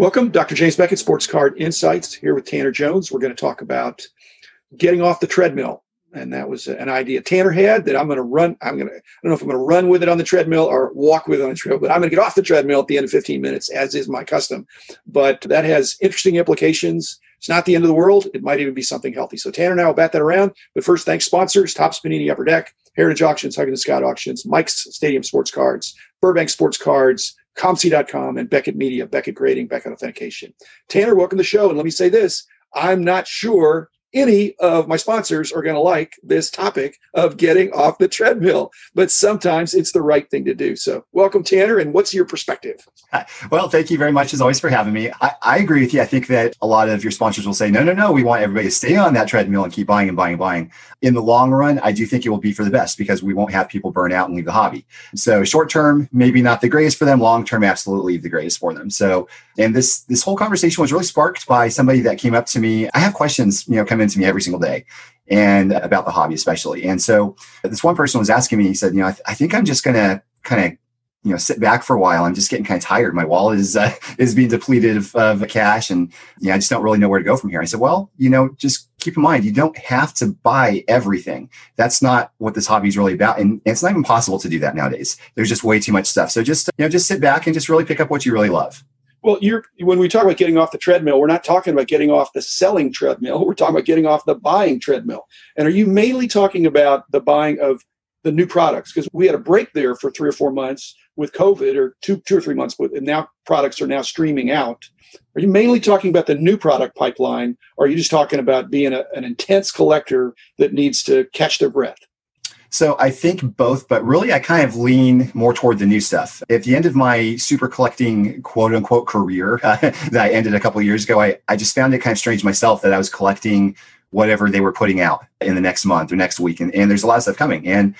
Welcome, Dr. James Beckett, Sports Card Insights, here with Tanner Jones. We're going to talk about getting off the treadmill. And that was an idea Tanner had that I'm going to run. I'm going to, I don't know if I'm going to run with it on the treadmill or walk with it on the treadmill, but I'm going to get off the treadmill at the end of 15 minutes, as is my custom. But that has interesting implications. It's not the end of the world. It might even be something healthy. So Tanner and I will bat that around. But first, thanks sponsors, Topps Panini Upper Deck, Heritage Auctions, Huggins Scott Auctions, Mike's Stadium Sports Cards, Burbank Sports Cards, COMC.com, and Beckett Media, Beckett Grading, Beckett Authentication. Tanner, welcome to the show. And let me say this I'm not sure any of my sponsors are going to like this topic of getting off the treadmill, but sometimes it's the right thing to do. So, welcome, Tanner. And what's your perspective? Well, thank you very much, as always, for having me. I, I, agree with you. I think that a lot of your sponsors will say, no, no, no, we want everybody to stay on that treadmill and keep buying and buying and buying. In the long run, I do think it will be for the best because we won't have people burn out and leave the hobby. So, short term, maybe not the greatest for them. Long term, absolutely the greatest for them. So, and this this whole conversation was really sparked by somebody that came up to me. I have questions, you know, come into me every single day and about the hobby especially. And so this one person was asking me, he said, you know, I, th- I think I'm just going to kind of you know sit back for a while. I'm just getting kind of tired. My wallet is uh, is being depleted of, of cash and yeah i just don't really know where to go from here. I said well you know just keep in mind you don't have to buy everything. That's not what this hobby is really about and it's not even possible to do that nowadays. There's just way too much stuff. So just you know just sit back and just really pick up what you really love well, you're when we talk about getting off the treadmill, we're not talking about getting off the selling treadmill. We're talking about getting off the buying treadmill. And are you mainly talking about the buying of the new products? Because we had a break there for three or four months with COVID, or two, two or three months, and now products are now streaming out. Are you mainly talking about the new product pipeline, or are you just talking about being a, an intense collector that needs to catch their breath? So I think both, but really I kind of lean more toward the new stuff. At the end of my super collecting quote unquote career uh, that I ended a couple years ago, I, I just found it kind of strange myself that I was collecting whatever they were putting out in the next month or next week. And, and there's a lot of stuff coming. And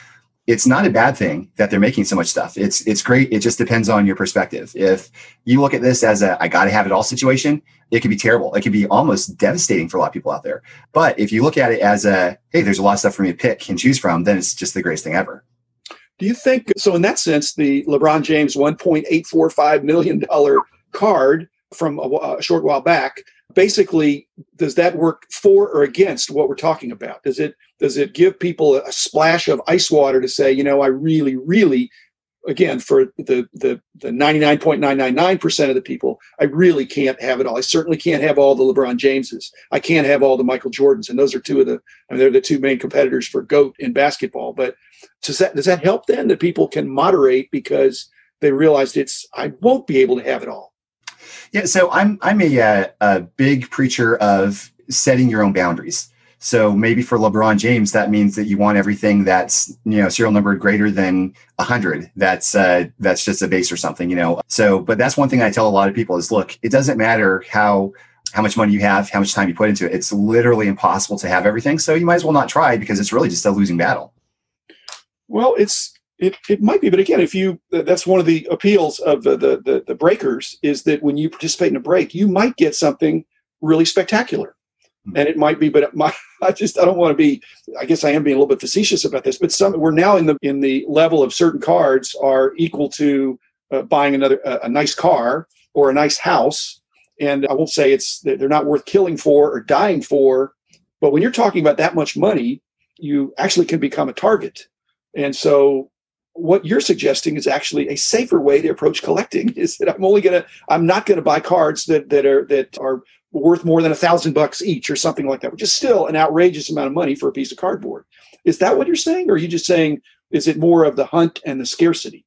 it's not a bad thing that they're making so much stuff. It's it's great. It just depends on your perspective. If you look at this as a I got to have it all situation, it could be terrible. It could be almost devastating for a lot of people out there. But if you look at it as a hey, there's a lot of stuff for me to pick and choose from, then it's just the greatest thing ever. Do you think so? In that sense, the LeBron James 1.845 million dollar card from a, a short while back basically does that work for or against what we're talking about does it does it give people a splash of ice water to say you know i really really again for the the the 99.999% of the people i really can't have it all. I certainly can't have all the lebron jameses. I can't have all the michael jordans and those are two of the I mean, they're the two main competitors for goat in basketball. But does that does that help then that people can moderate because they realized it's i won't be able to have it all? Yeah, so I'm I'm a, uh, a big preacher of setting your own boundaries. So maybe for LeBron James, that means that you want everything that's you know serial number greater than hundred. That's uh, that's just a base or something, you know. So, but that's one thing I tell a lot of people is, look, it doesn't matter how how much money you have, how much time you put into it. It's literally impossible to have everything. So you might as well not try because it's really just a losing battle. Well, it's it, it might be, but again, if you that's one of the appeals of the, the, the breakers is that when you participate in a break, you might get something really spectacular. And it might be. But my, I just I don't want to be. I guess I am being a little bit facetious about this, but some we're now in the in the level of certain cards are equal to uh, buying another a nice car or a nice house, and I won't say it's they're not worth killing for or dying for, but when you're talking about that much money, you actually can become a target. And so what you're suggesting is actually a safer way to approach collecting is that i'm only going to i'm not going to buy cards that that are that are worth more than a thousand bucks each or something like that which is still an outrageous amount of money for a piece of cardboard. Is that what you're saying or are you just saying is it more of the hunt and the scarcity?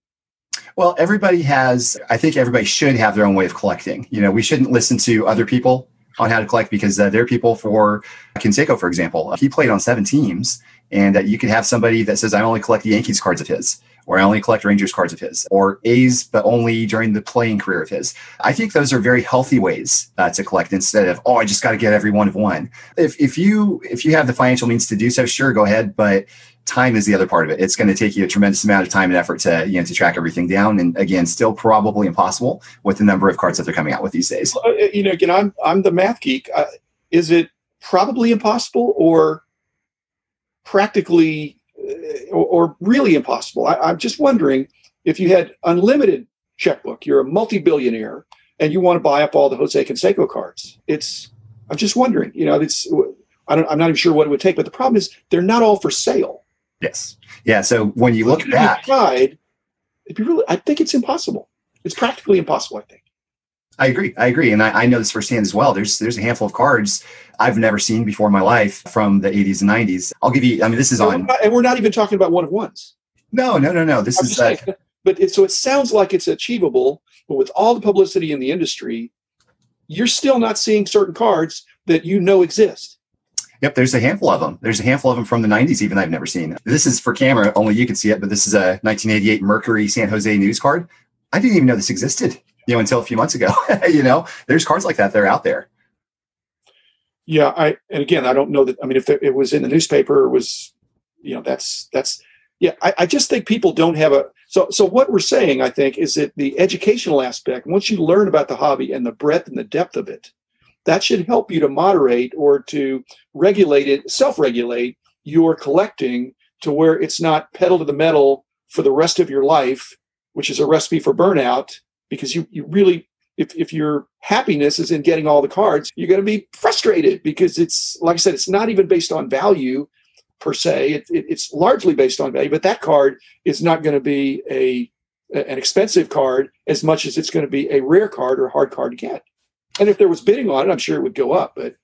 Well everybody has i think everybody should have their own way of collecting. You know we shouldn't listen to other people on how to collect because uh, there are people for Canseco, for example. He played on seven teams, and uh, you could have somebody that says, I only collect the Yankees cards of his or I only collect Rangers cards of his, or A's, but only during the playing career of his. I think those are very healthy ways uh, to collect instead of, oh, I just got to get every one of one. If, if you if you have the financial means to do so, sure, go ahead. But time is the other part of it. It's going to take you a tremendous amount of time and effort to you know to track everything down, and again, still probably impossible with the number of cards that they're coming out with these days. Uh, you know, again, I'm I'm the math geek. Uh, is it probably impossible or practically Uh, or, or really impossible. I, I'm just wondering if you had unlimited checkbook, you're a multi-billionaire, and you want to buy up all the Jose Canseco cards. It's I'm just wondering, you know, it's I don't I'm not even sure what it would take, but the problem is they're not all for sale. Yes. Yeah. So when you look at that, tried, it'd be really I think it's impossible. It's practically impossible, I think. I agree. I agree, and I, I, know this firsthand as well. There's there's a handful of cards I've never seen before in my life from the 80s and 90s. I'll give you. I mean, this is and on, we're not, and we're not even talking about one of ones. No, no, no, no. This I'm is. Uh, saying, but it, so it sounds like it's achievable, but with all the publicity in the industry, you're still not seeing certain cards that you know exist. Yep, there's a handful of them. There's a handful of them from the 90s, even I've never seen. This is for camera, only you can see it, but this is a 1988 Mercury San Jose news card. I didn't even know this existed you know, until a few months ago. you know, there's cards like that. They're out there. Yeah, I and again, I don't know that. I mean, if it was in the newspaper, it was, you know, that's that's. Yeah, I, I just think people don't have a. So, so what we're saying, I think, is that the educational aspect. Once you learn about the hobby and the breadth and the depth of it, that should help you to moderate or to regulate it, self-regulate your collecting to where it's not pedal to the metal for the rest of your life, which is a recipe for burnout because you, you really if, if your happiness is in getting all the cards you're going to be frustrated because it's like i said it's not even based on value per se. It, it, it's largely based on value but that card is not going to be a an expensive card as much as it's going to be a rare card or hard card to get. And if there was bidding on it i'm sure it would go up but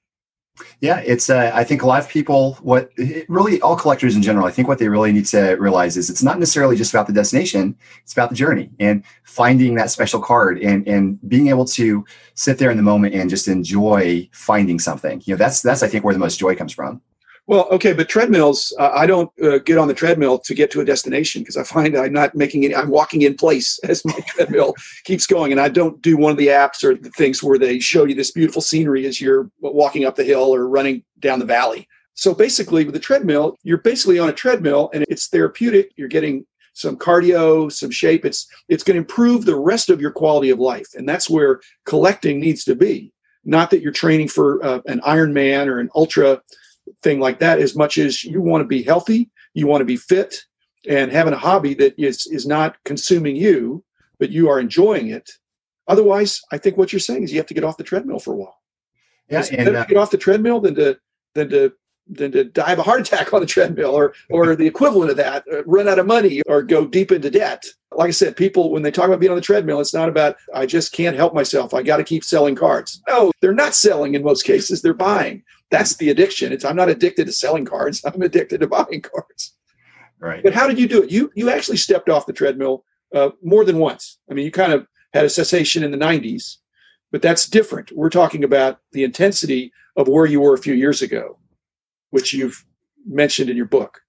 yeah, it's. Uh, I think a lot of people, what really all collectors in general, I think what they really need to realize is it's not necessarily just about the destination; it's about the journey and finding that special card and and being able to sit there in the moment and just enjoy finding something. You know, that's that's I think where the most joy comes from. Well, okay, but treadmills, uh, I don't uh, get on the treadmill to get to a destination because I find I'm not making any, I'm walking in place as my treadmill keeps going. And I don't do one of the apps or the things where they show you this beautiful scenery as you're walking up the hill or running down the valley. So basically, with the treadmill, you're basically on a treadmill and it's therapeutic. You're getting some cardio, some shape. It's it's going to improve the rest of your quality of life, and that's where collecting needs to be. Not that you're training for uh, an Ironman or an ultra thing like that as much as you want to be healthy, you want to be fit, and having a hobby that is is not consuming you, but you are enjoying it. Otherwise, I think what you're saying is you have to get off the treadmill for a while. Yeah, it's and, uh, get off the treadmill than to than to than to die of a heart attack on the treadmill or or the equivalent of that, uh, run out of money or go deep into debt. Like I said, people when they talk about being on the treadmill, it's not about I just can't help myself. I got to keep selling cards. No, they're not selling in most cases. They're buying that's the addiction. It's I'm not addicted to selling cards. I'm addicted to buying cards. Right. But how did you do it? You you actually stepped off the treadmill uh, more than once. I mean, you kind of had a cessation in the 90s, but that's different. We're talking about the intensity of where you were a few years ago, which you've mentioned in your book.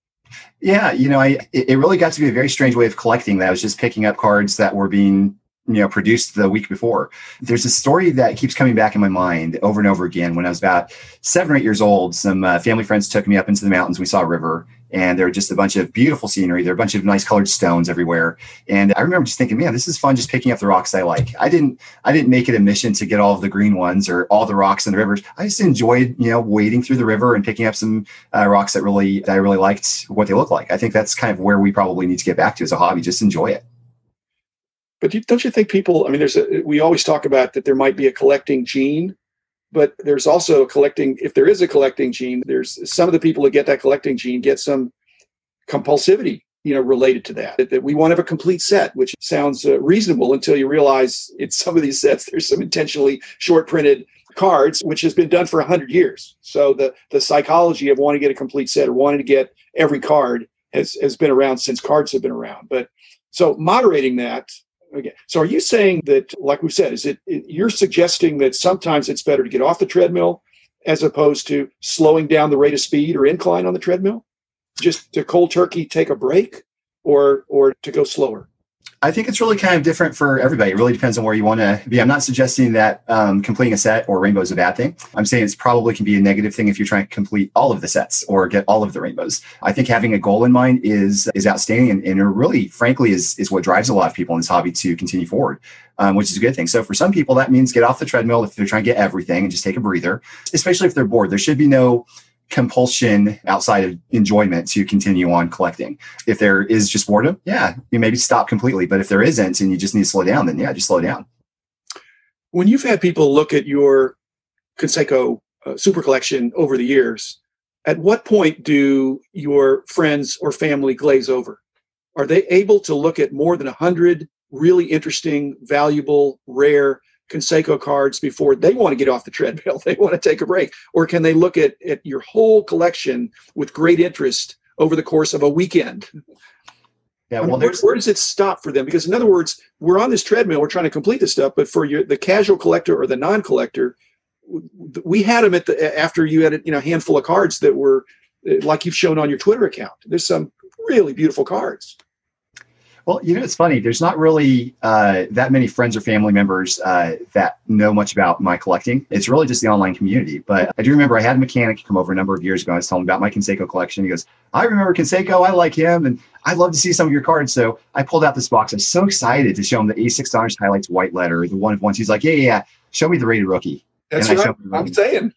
Yeah, you know, I it really got to be a very strange way of collecting. That I was just picking up cards that were being you know produced the week before. There's a story that keeps coming back in my mind over and over again. When i was about seven or eight years old some uh, family friends took me up into the mountains. We saw a river and there were just a bunch of beautiful scenery. There were a bunch of nice colored stones everywhere. And i remember just thinking man this is fun just picking up the rocks i like. I didn't i didn't make it a mission to get all of the green ones or all the rocks in the rivers. I just enjoyed you know wading through the river and picking up some uh, rocks that really that i really liked what they look like. I think that's kind of where we probably need to get back to as a hobby just enjoy it but don't you think people? I mean, there's a, we always talk about that there might be a collecting gene, but there's also a collecting. If there is a collecting gene, there's some of the people that get that collecting gene get some compulsivity, you know, related to that. That, that we want to have a complete set, which sounds uh, reasonable until you realize in some of these sets there's some intentionally short printed cards, which has been done for hundred years. So the the psychology of wanting to get a complete set or wanting to get every card has has been around since cards have been around. But so moderating that Okay. So are you saying that, like we said, is it, you're suggesting that sometimes it's better to get off the treadmill as opposed to slowing down the rate of speed or incline on the treadmill? Just to cold turkey take a break or or to go slower? I think it's really kind of different for everybody. It really depends on where you want to be. I'm not suggesting that um, completing a set or rainbow is a bad thing. I'm saying it's probably can be a negative thing if you're trying to complete all of the sets or get all of the rainbows. I think having a goal in mind is is outstanding and, and really, frankly, is is what drives a lot of people in this hobby to continue forward. Um, which is a good thing. So for some people, that means get off the treadmill if they're trying to get everything and just take a breather, especially if they're bored. There should be no compulsion outside of enjoyment to continue on collecting. If there is just boredom, yeah, you maybe stop completely. But if there isn't and you just need to slow down, then yeah, just slow down. When you've had people look at your Canseco uh, super collection over the years, at what point do your friends or family glaze over? Are they able to look at more than 100 really interesting, valuable, rare Canseco cards before they want to get off the treadmill? They want to take a break? Or can they look at, at your whole collection with great interest over the course of a weekend? Yeah, well, where, where, does it stop for them? Because in other words, we're on this treadmill, we're trying to complete this stuff, but for your, the casual collector or the non-collector, we had them at the after you had a you know handful of cards that were uh, like you've shown on your Twitter account. There's some really beautiful cards. Well, you know, it's funny. There's not really uh, that many friends or family members uh, that know much about my collecting. It's really just the online community. But I do remember I had a mechanic come over a number of years ago. I was telling him about my Canseco collection. He goes, I remember Canseco. I like him. And I'd love to see some of your cards. So I pulled out this box. I was so excited to show him the A6 Honors Highlights White Letter, the one of ones. He's like, yeah, yeah, yeah. Show me the rated rookie. That's and what I'm saying.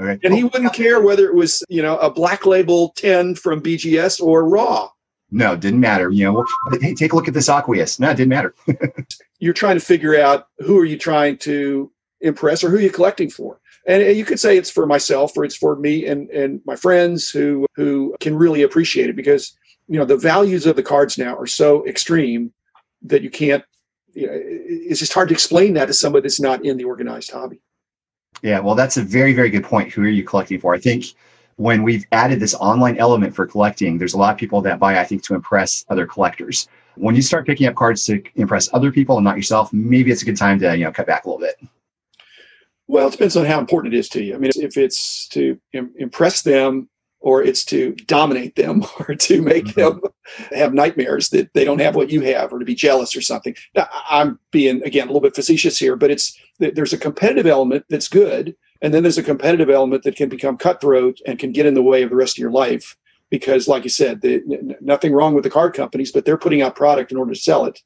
Okay. And he wouldn't care whether it was, you know, a black label 10 from BGS or raw. No, it didn't matter. You know, hey, take a look at this aqueous. No, it didn't matter. You're trying to figure out who are you trying to impress or who are you collecting for? And you could say it's for myself or it's for me and, and my friends who who can really appreciate it because you know the values of the cards now are so extreme that you can't you know, it's just hard to explain that to somebody that's not in the organized hobby. Yeah, well, that's a very, very good point. Who are you collecting for? I think when we've added this online element for collecting, there's a lot of people that buy, I think, to impress other collectors. When you start picking up cards to impress other people and not yourself, maybe it's a good time to you know cut back a little bit. Well, it depends on how important it is to you. I mean, if it's to Im- impress them or it's to dominate them or to make mm-hmm. them have nightmares that they don't have what you have or to be jealous or something. Now, I'm being, again, a little bit facetious here, but it's there's a competitive element that's good. And then there's a competitive element that can become cutthroat and can get in the way of the rest of your life. Because, like you said, the, nothing wrong with the card companies, but they're putting out product in order to sell it.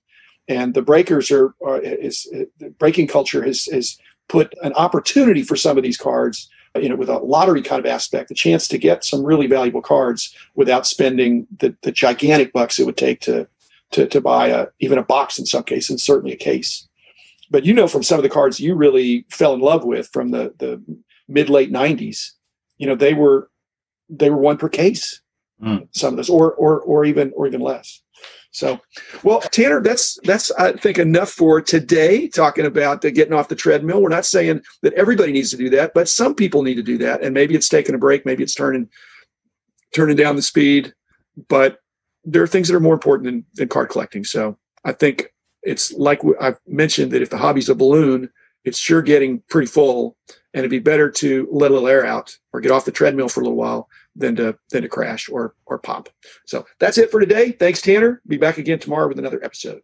And the breakers are, are is uh, the breaking culture has, has put an opportunity for some of these cards you know, with a lottery kind of aspect, the chance to get some really valuable cards without spending the, the gigantic bucks it would take to to, to buy a, even a box in some cases, and certainly a case. But you know, from some of the cards you really fell in love with from the the mid late '90s, you know, they were they were one per case. Mm. Some of those, or or or even or even less. So, well, Tanner, that's that's I think enough for today. Talking about the getting off the treadmill. We're not saying that everybody needs to do that, but some people need to do that, and maybe it's taking a break, maybe it's turning turning down the speed. But there are things that are more important than, than card collecting. So, I think it's like I've mentioned that if the hobby's a balloon, it's sure getting pretty full, and it'd be better to let a little air out or get off the treadmill for a little while than to than to crash or or pop. So that's it for today. Thanks, Tanner. Be back again tomorrow with another episode.